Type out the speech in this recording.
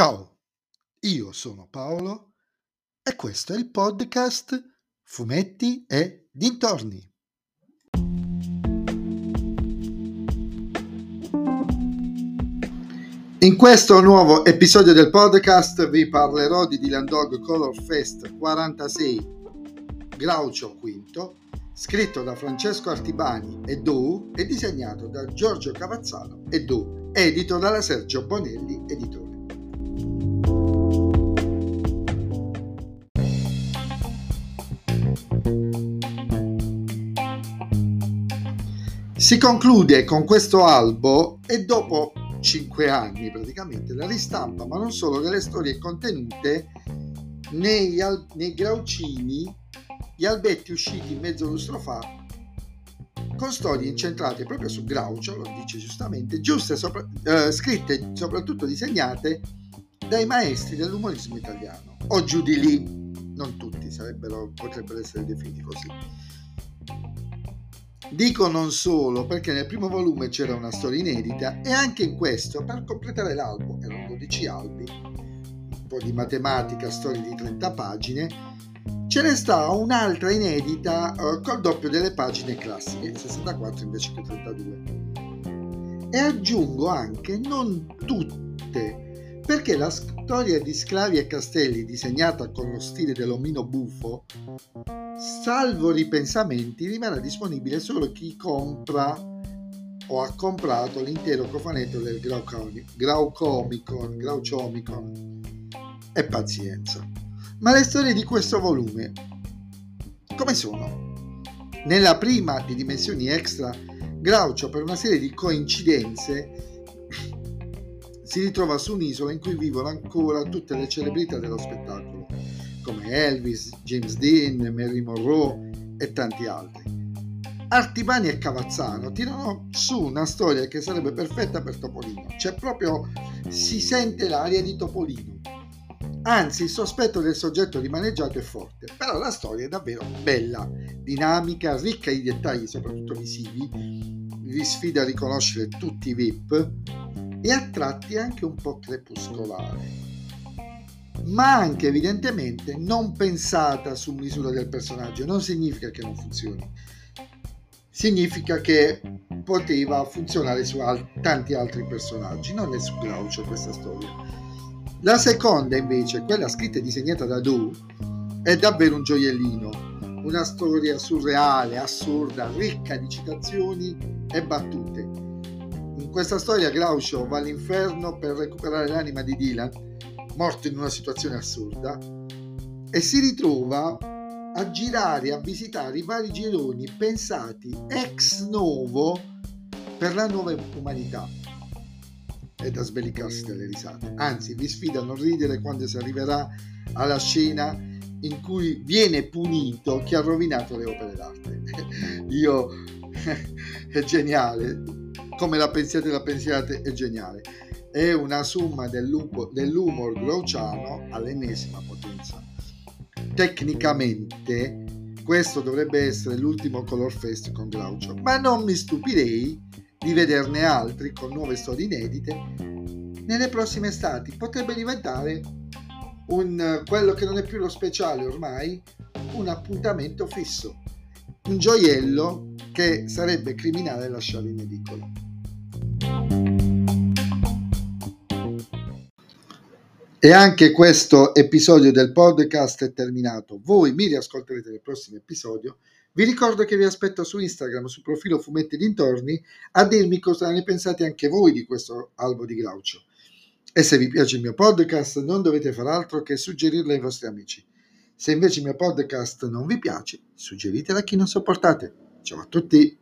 Ciao, io sono Paolo e questo è il podcast Fumetti e Dintorni. In questo nuovo episodio del podcast vi parlerò di Dylan Dog Color Fest 46 Graucio V, scritto da Francesco Artibani e Du e disegnato da Giorgio Cavazzano e Du, edito dalla Sergio Bonelli Editore. Si conclude con questo albo e dopo cinque anni praticamente la ristampa, ma non solo, delle storie contenute nei, al- nei graucini, gli albetti usciti mezzo lustro fa, con storie incentrate proprio su Groucho, lo dice giustamente, giuste, sopra- eh, scritte soprattutto disegnate dai maestri dell'umorismo italiano, o giù di lì, non tutti potrebbero essere definiti così. Dico non solo perché nel primo volume c'era una storia inedita e anche in questo, per completare l'albo, erano 12 albi, un po' di matematica, storie di 30 pagine, ce ne sta un'altra inedita uh, col doppio delle pagine classiche, 64 invece che 32. E aggiungo anche non tutte, perché la storia di Sclavi e Castelli disegnata con lo stile dell'omino buffo salvo ripensamenti, rimarrà disponibile solo chi compra o ha comprato l'intero cofanetto del Graucomicon, Graucomicon e pazienza. Ma le storie di questo volume come sono? Nella prima di dimensioni extra, Groucho per una serie di coincidenze si ritrova su un'isola in cui vivono ancora tutte le celebrità dello spettacolo come Elvis, James Dean, Mary Monroe e tanti altri. Artibani e Cavazzano tirano su una storia che sarebbe perfetta per Topolino, cioè proprio si sente l'aria di Topolino. Anzi, il sospetto del soggetto rimaneggiato è forte, però la storia è davvero bella, dinamica, ricca di dettagli, soprattutto visivi, vi sfida a riconoscere tutti i VIP e a tratti anche un po' crepuscolare ma anche evidentemente non pensata su misura del personaggio. Non significa che non funzioni, significa che poteva funzionare su al- tanti altri personaggi, non è su Groucho questa storia. La seconda invece, quella scritta e disegnata da Du, è davvero un gioiellino, una storia surreale, assurda, ricca di citazioni e battute. In questa storia Groucho va all'inferno per recuperare l'anima di Dylan morto in una situazione assurda, e si ritrova a girare, a visitare i vari gironi pensati ex novo per la nuova umanità. È da sbellicarsi dalle risate. Anzi, vi sfido a non ridere quando si arriverà alla scena in cui viene punito chi ha rovinato le opere d'arte. Io è geniale, come la pensiate la pensiate è geniale è una somma dell'umor grouciano all'ennesima potenza. Tecnicamente questo dovrebbe essere l'ultimo Color Fest con Groucho, ma non mi stupirei di vederne altri con nuove storie inedite nelle prossime estati. Potrebbe diventare un, quello che non è più lo speciale ormai, un appuntamento fisso, un gioiello che sarebbe criminale lasciare in edicola. E anche questo episodio del podcast è terminato. Voi mi riascolterete nel prossimo episodio. Vi ricordo che vi aspetto su Instagram, sul profilo Fumetti Dintorni, a dirmi cosa ne pensate anche voi di questo albo di Groucho. E se vi piace il mio podcast, non dovete fare altro che suggerirlo ai vostri amici. Se invece il mio podcast non vi piace, suggeritelo a chi non sopportate. Ciao a tutti!